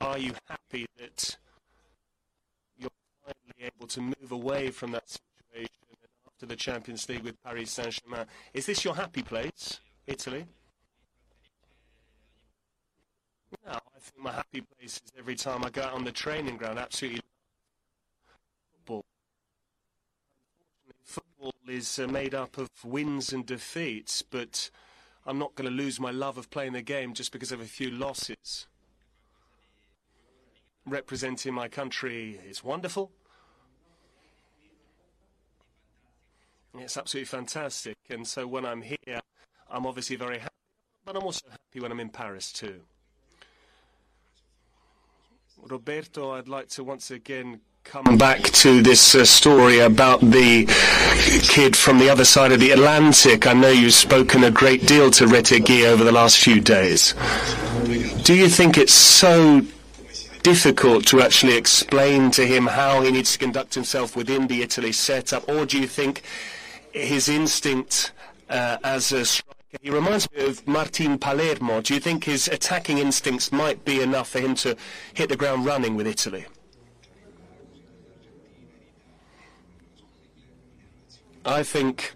Are you happy that you're finally able to move away from that situation after the Champions League with Paris Saint-Germain? Is this your happy place, Italy? No, I think my happy place is every time I go out on the training ground. Absolutely, football. Football is uh, made up of wins and defeats, but I'm not going to lose my love of playing the game just because of a few losses. Representing my country is wonderful. It's absolutely fantastic. And so when I'm here, I'm obviously very happy, but I'm also happy when I'm in Paris too. Roberto, I'd like to once again come back to this uh, story about the kid from the other side of the Atlantic. I know you've spoken a great deal to Retegui over the last few days. Do you think it's so difficult to actually explain to him how he needs to conduct himself within the Italy setup, or do you think his instinct uh, as a striker, he reminds me of Martin Palermo. Do you think his attacking instincts might be enough for him to hit the ground running with Italy? I think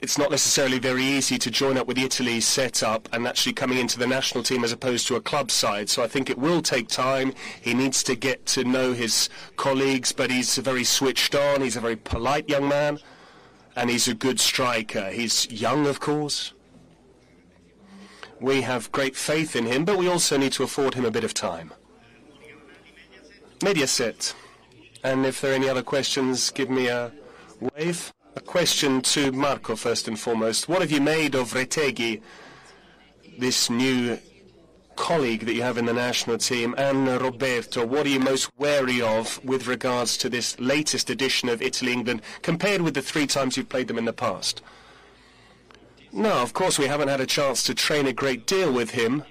it's not necessarily very easy to join up with Italy's setup and actually coming into the national team as opposed to a club side. So I think it will take time. He needs to get to know his colleagues, but he's very switched on. He's a very polite young man, and he's a good striker. He's young, of course. We have great faith in him, but we also need to afford him a bit of time. Mediaset. And if there are any other questions, give me a wave. A question to Marco first and foremost. What have you made of Retegui, this new colleague that you have in the national team, and Roberto? What are you most wary of with regards to this latest edition of Italy-England compared with the three times you've played them in the past? No, of course we haven't had a chance to train a great deal with him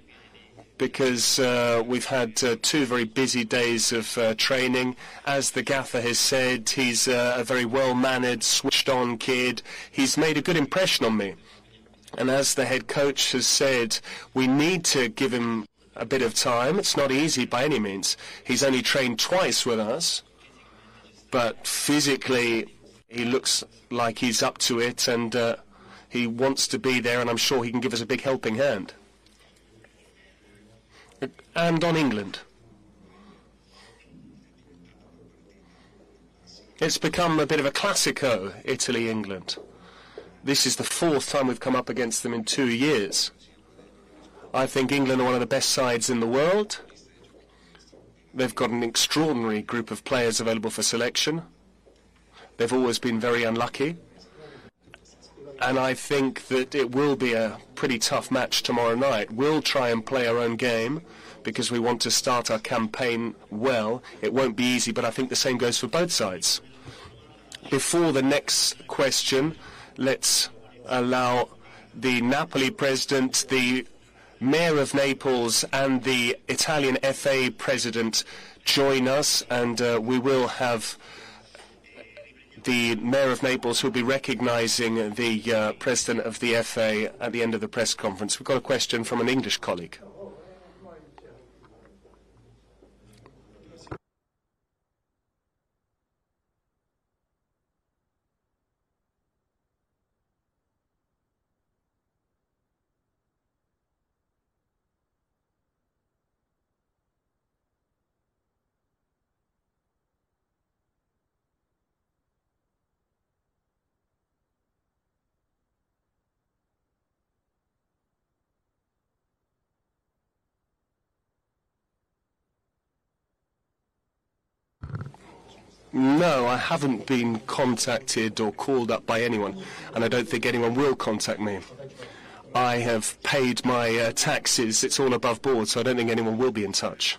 because uh, we've had uh, two very busy days of uh, training. As the gaffer has said, he's uh, a very well-mannered, switched-on kid. He's made a good impression on me. And as the head coach has said, we need to give him a bit of time. It's not easy by any means. He's only trained twice with us, but physically he looks like he's up to it and uh, he wants to be there and I'm sure he can give us a big helping hand and on England. It's become a bit of a classico, Italy-England. This is the fourth time we've come up against them in two years. I think England are one of the best sides in the world. They've got an extraordinary group of players available for selection. They've always been very unlucky. And I think that it will be a pretty tough match tomorrow night. We'll try and play our own game because we want to start our campaign well. It won't be easy, but I think the same goes for both sides. Before the next question, let's allow the Napoli president, the mayor of Naples, and the Italian FA president join us, and uh, we will have the Mayor of Naples who'll be recognising the uh, President of the FA at the end of the press conference. We've got a question from an English colleague. No, I haven't been contacted or called up by anyone, and I don't think anyone will contact me. I have paid my uh, taxes, it's all above board, so I don't think anyone will be in touch.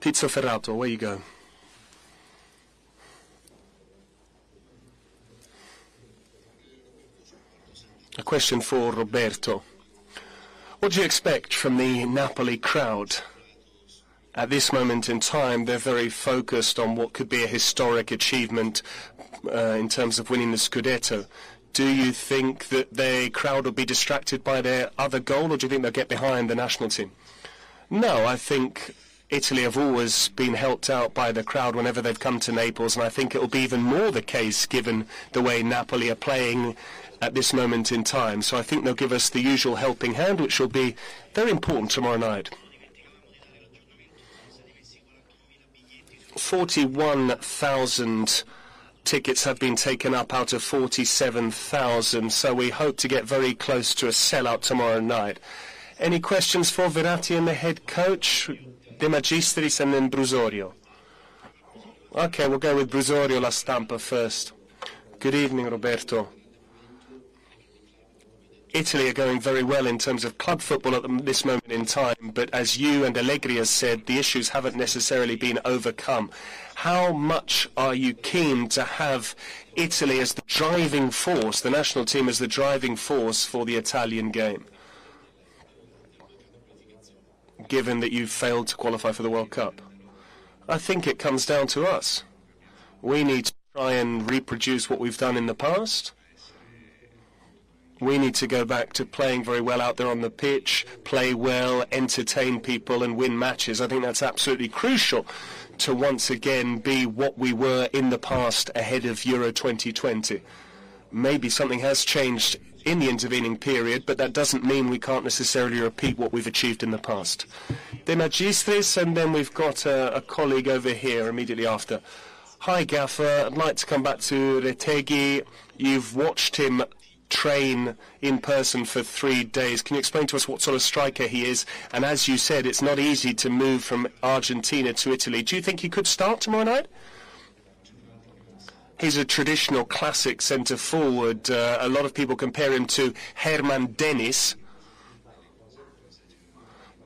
Pizzo Ferrato, where you go? A question for Roberto. What do you expect from the Napoli crowd? At this moment in time, they're very focused on what could be a historic achievement uh, in terms of winning the Scudetto. Do you think that the crowd will be distracted by their other goal, or do you think they'll get behind the national team? No, I think Italy have always been helped out by the crowd whenever they've come to Naples, and I think it will be even more the case given the way Napoli are playing at this moment in time. So I think they'll give us the usual helping hand, which will be very important tomorrow night. 41,000 tickets have been taken up out of 47,000, so we hope to get very close to a sellout tomorrow night. Any questions for Verratti and the head coach, De Magistris and then Brusorio? Okay, we'll go with Brusorio La Stampa first. Good evening, Roberto. Italy are going very well in terms of club football at this moment in time, but as you and Allegri has said, the issues haven't necessarily been overcome. How much are you keen to have Italy as the driving force, the national team as the driving force for the Italian game? Given that you've failed to qualify for the World Cup. I think it comes down to us. We need to try and reproduce what we've done in the past we need to go back to playing very well out there on the pitch, play well, entertain people and win matches. I think that's absolutely crucial to once again be what we were in the past ahead of Euro 2020. Maybe something has changed in the intervening period, but that doesn't mean we can't necessarily repeat what we've achieved in the past. De Magistris, and then we've got a, a colleague over here immediately after. Hi, Gaffer. I'd like to come back to Retegui. You've watched him train in person for three days. Can you explain to us what sort of striker he is? And as you said, it's not easy to move from Argentina to Italy. Do you think he could start tomorrow night? He's a traditional classic centre forward. Uh, a lot of people compare him to Germán Denis.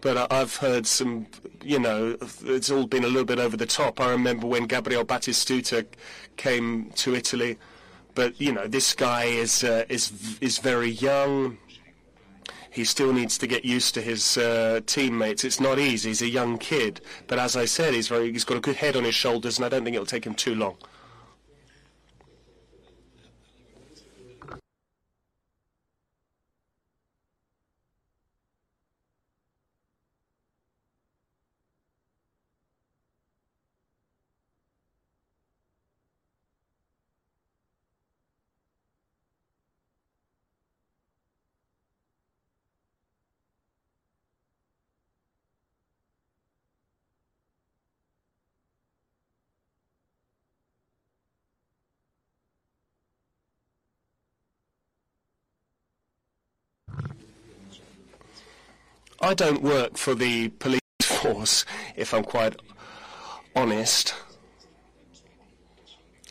But I've heard some, you know, it's all been a little bit over the top. I remember when Gabriel Batistuta came to Italy but you know, this guy is uh, is is very young. He still needs to get used to his uh, teammates. It's not easy. He's a young kid, but as I said, he's very he's got a good head on his shoulders, and I don't think it'll take him too long. I don't work for the police force, if I'm quite honest.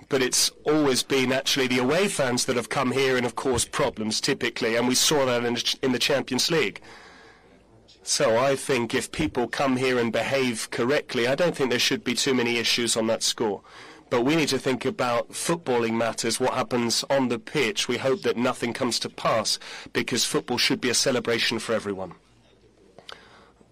But it's always been actually the away fans that have come here and have caused problems typically, and we saw that in, in the Champions League. So I think if people come here and behave correctly, I don't think there should be too many issues on that score. But we need to think about footballing matters, what happens on the pitch. We hope that nothing comes to pass because football should be a celebration for everyone.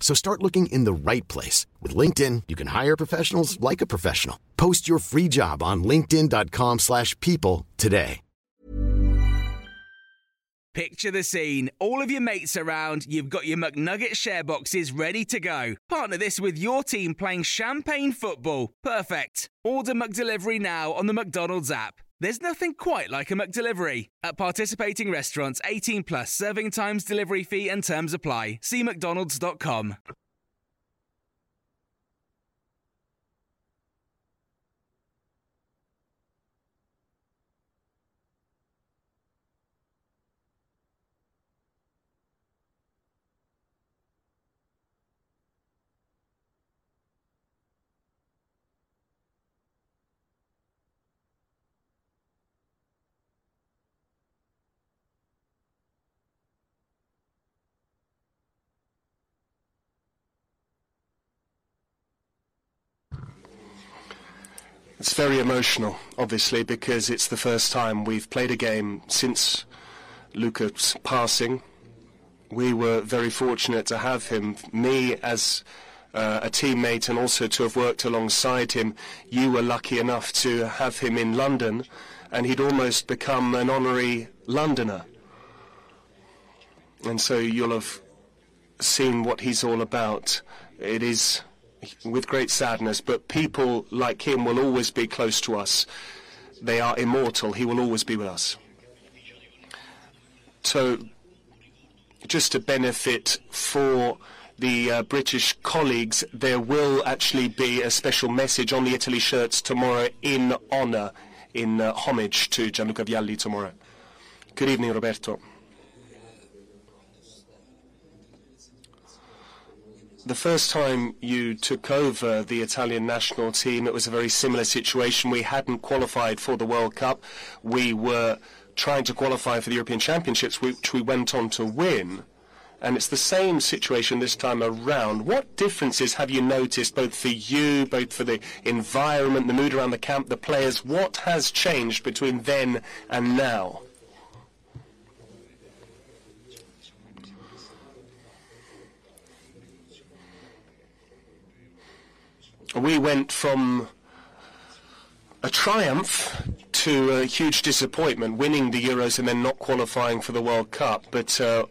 So start looking in the right place. With LinkedIn, you can hire professionals like a professional. Post your free job on linkedin.com slash people today. Picture the scene. All of your mates around, you've got your McNugget share boxes ready to go. Partner this with your team playing champagne football. Perfect. Order McDelivery now on the McDonald's app. There's nothing quite like a McDelivery. At participating restaurants, 18 plus serving times, delivery fee, and terms apply. See McDonald's.com. very emotional, obviously, because it's the first time we've played a game since Luca's passing. We were very fortunate to have him, me as uh, a teammate, and also to have worked alongside him. You were lucky enough to have him in London, and he'd almost become an honorary Londoner. And so you'll have seen what he's all about. It is with great sadness, but people like him will always be close to us. They are immortal. He will always be with us. So, just to benefit for the uh, British colleagues, there will actually be a special message on the Italy shirts tomorrow in honour, in uh, homage to Gianluca Vialli tomorrow. Good evening, Roberto. The first time you took over the Italian national team, it was a very similar situation. We hadn't qualified for the World Cup. We were trying to qualify for the European Championships, which we went on to win. And it's the same situation this time around. What differences have you noticed, both for you, both for the environment, the mood around the camp, the players? What has changed between then and now? We went from a triumph to a huge disappointment, winning the Euros and then not qualifying for the World Cup. But uh,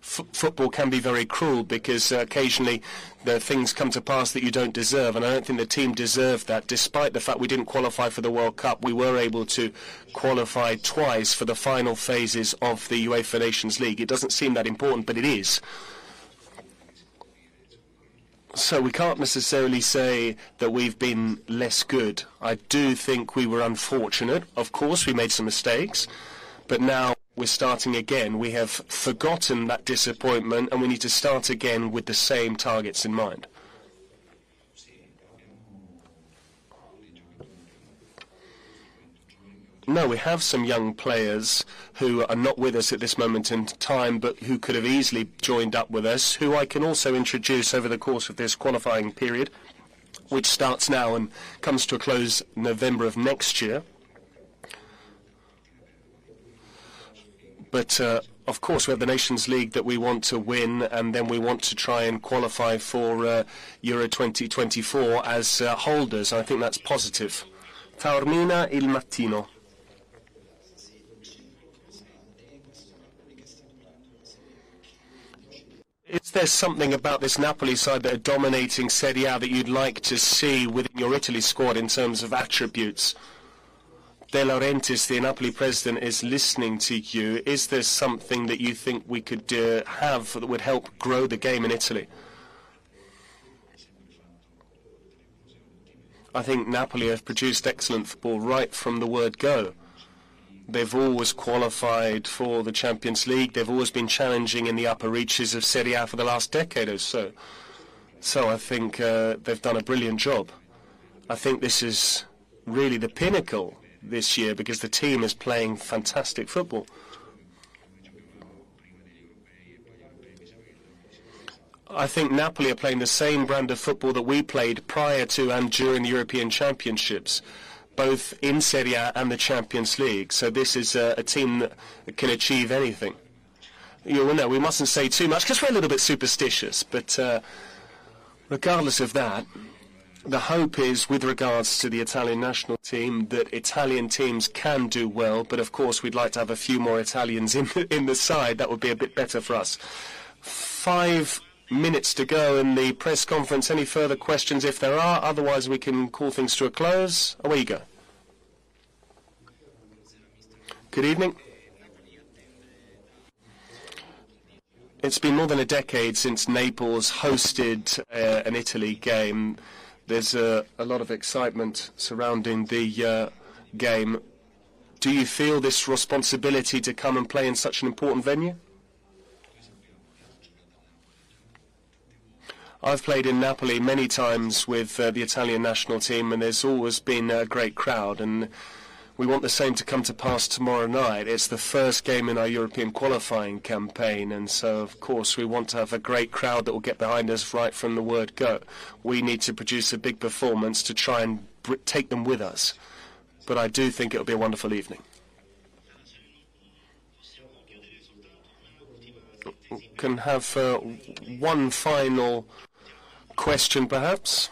football can be very cruel because uh, occasionally the things come to pass that you don't deserve, and I don't think the team deserved that. Despite the fact we didn't qualify for the World Cup, we were able to qualify twice for the final phases of the UEFA Nations League. It doesn't seem that important, but it is. So we can't necessarily say that we've been less good. I do think we were unfortunate. Of course, we made some mistakes, but now we're starting again. We have forgotten that disappointment, and we need to start again with the same targets in mind. No, we have some young players who are not with us at this moment in time, but who could have easily joined up with us, who I can also introduce over the course of this qualifying period, which starts now and comes to a close November of next year. But uh, of course, we have the Nations League that we want to win, and then we want to try and qualify for uh, Euro 2024 as uh, holders. I think that's positive. Taormina Il Mattino. There something about this Napoli side that are dominating Serie A that you'd like to see within your Italy squad in terms of attributes? De Laurentiis, the Napoli president, is listening to you. Is there something that you think we could uh, have that would help grow the game in Italy? I think Napoli have produced excellent football right from the word go. They've always qualified for the Champions League. They've always been challenging in the upper reaches of Serie A for the last decade or so. So I think uh, they've done a brilliant job. I think this is really the pinnacle this year because the team is playing fantastic football. I think Napoli are playing the same brand of football that we played prior to and during the European Championships, both in Serie A and the Champions League. So this is a, a team that can achieve anything. You know, we mustn't say too much because we're a little bit superstitious, but uh, regardless of that, the hope is, with regards to the Italian national team, that Italian teams can do well. But of course, we'd like to have a few more Italians in the, in the side. That would be a bit better for us. Five minutes to go in the press conference. Any further questions, if there are? Otherwise, we can call things to a close. Away you go. Good evening. It's been more than a decade since Naples hosted uh, an Italy game. There's uh, a lot of excitement surrounding the uh, game. Do you feel this responsibility to come and play in such an important venue? I've played in Napoli many times with uh, the Italian national team, and there's always been a great crowd. And we want the same to come to pass tomorrow night. It's the first game in our European qualifying campaign, and so of course we want to have a great crowd that will get behind us right from the word go. We need to produce a big performance to try and take them with us. But I do think it'll be a wonderful evening. Can have uh, one final question, perhaps.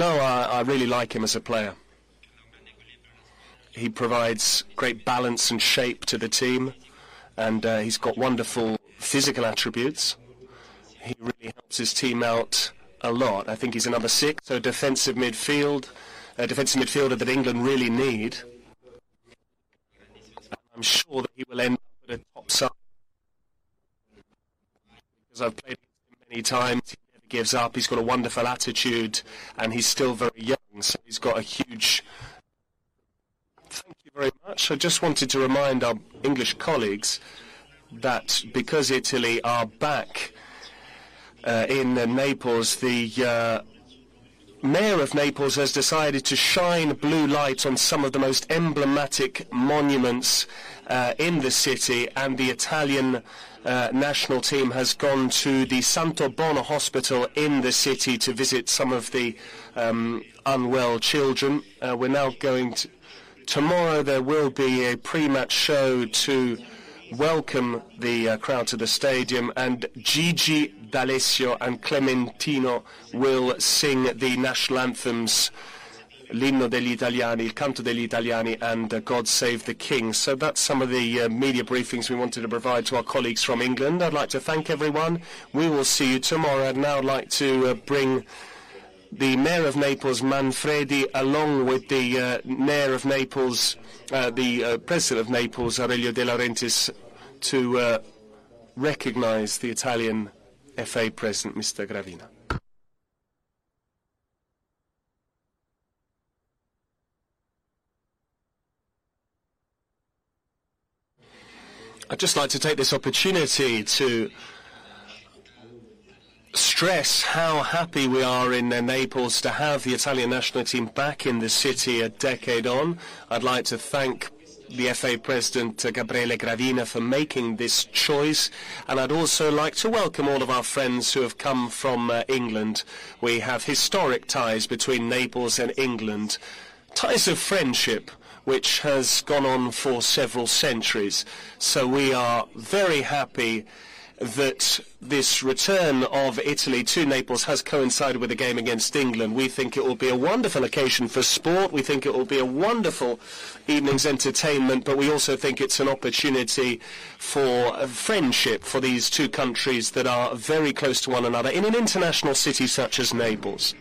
No, I, I really like him as a player. He provides great balance and shape to the team, and uh, he's got wonderful physical attributes. He really helps his team out a lot. I think he's a number six, so defensive midfield, a defensive midfielder that England really need. And I'm sure that he will end up at a top side because I've played him many times gives up. He's got a wonderful attitude, and he's still very young, so he's got a huge. Thank you very much. I just wanted to remind our English colleagues that because Italy are back uh, in uh, Naples, the uh, mayor of Naples has decided to shine blue light on some of the most emblematic monuments uh, in the city, and the Italian uh, national team has gone to the Santobono Hospital in the city to visit some of the um, unwell children. Uh, we're now going to. Tomorrow there will be a pre-match show to welcome the uh, crowd to the stadium, and Gigi D'Alessio and Clementino will sing the national anthems l'inno degli italiani, il canto degli italiani, and uh, God Save the King. So that's some of the uh, media briefings we wanted to provide to our colleagues from England. I'd like to thank everyone. We will see you tomorrow. I'd now like to uh, bring the Mayor of Naples, Manfredi, along with the uh, Mayor of Naples, uh, the President of Naples, Aurelio De Laurentiis, to recognize the Italian FA President, Mr. Gravina. I'd just like to take this opportunity to stress how happy we are in Naples to have the Italian national team back in the city a decade on. I'd like to thank the FA President Gabriele Gravina for making this choice. And I'd also like to welcome all of our friends who have come from uh, England. We have historic ties between Naples and England, ties of friendship which has gone on for several centuries. So we are very happy that this return of Italy to Naples has coincided with a game against England. We think it will be a wonderful occasion for sport. We think it will be a wonderful evening's entertainment, but we also think it's an opportunity for friendship for these two countries that are very close to one another in an international city such as Naples.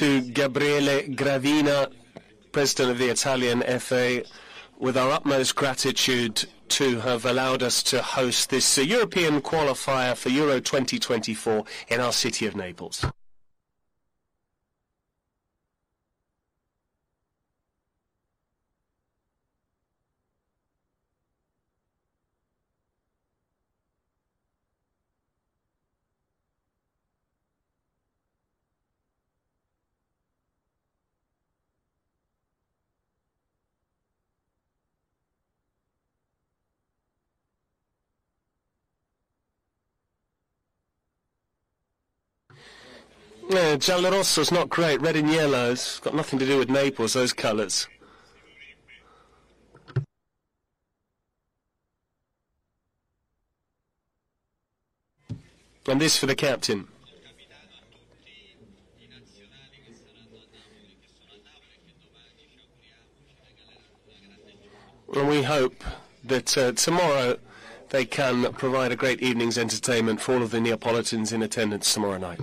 To Gabriele Gravina, President of the Italian FA, with our utmost gratitude to have allowed us to host this European qualifier for Euro 2024 in our city of Naples. Yeah, Giallorosso's not great. Red and yellow's got nothing to do with Naples, those colours. And this for the captain. And we hope that uh, tomorrow they can provide a great evening's entertainment for all of the Neapolitans in attendance tomorrow night.